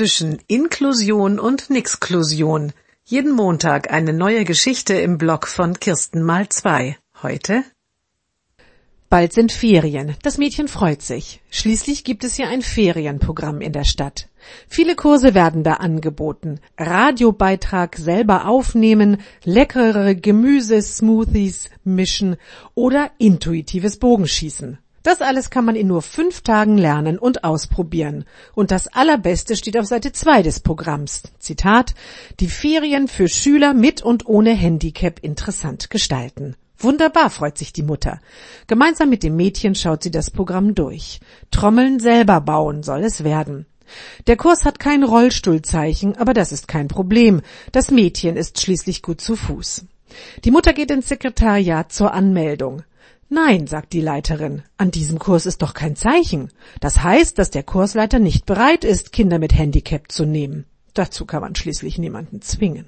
zwischen Inklusion und Nixklusion. Jeden Montag eine neue Geschichte im Blog von Kirsten mal zwei. Heute Bald sind Ferien. Das Mädchen freut sich. Schließlich gibt es hier ein Ferienprogramm in der Stadt. Viele Kurse werden da angeboten. Radiobeitrag selber aufnehmen, leckere Gemüsesmoothies mischen oder intuitives Bogenschießen. Das alles kann man in nur fünf Tagen lernen und ausprobieren. Und das Allerbeste steht auf Seite zwei des Programms. Zitat, die Ferien für Schüler mit und ohne Handicap interessant gestalten. Wunderbar, freut sich die Mutter. Gemeinsam mit dem Mädchen schaut sie das Programm durch. Trommeln selber bauen soll es werden. Der Kurs hat kein Rollstuhlzeichen, aber das ist kein Problem. Das Mädchen ist schließlich gut zu Fuß. Die Mutter geht ins Sekretariat zur Anmeldung. Nein, sagt die Leiterin, an diesem Kurs ist doch kein Zeichen. Das heißt, dass der Kursleiter nicht bereit ist, Kinder mit Handicap zu nehmen. Dazu kann man schließlich niemanden zwingen.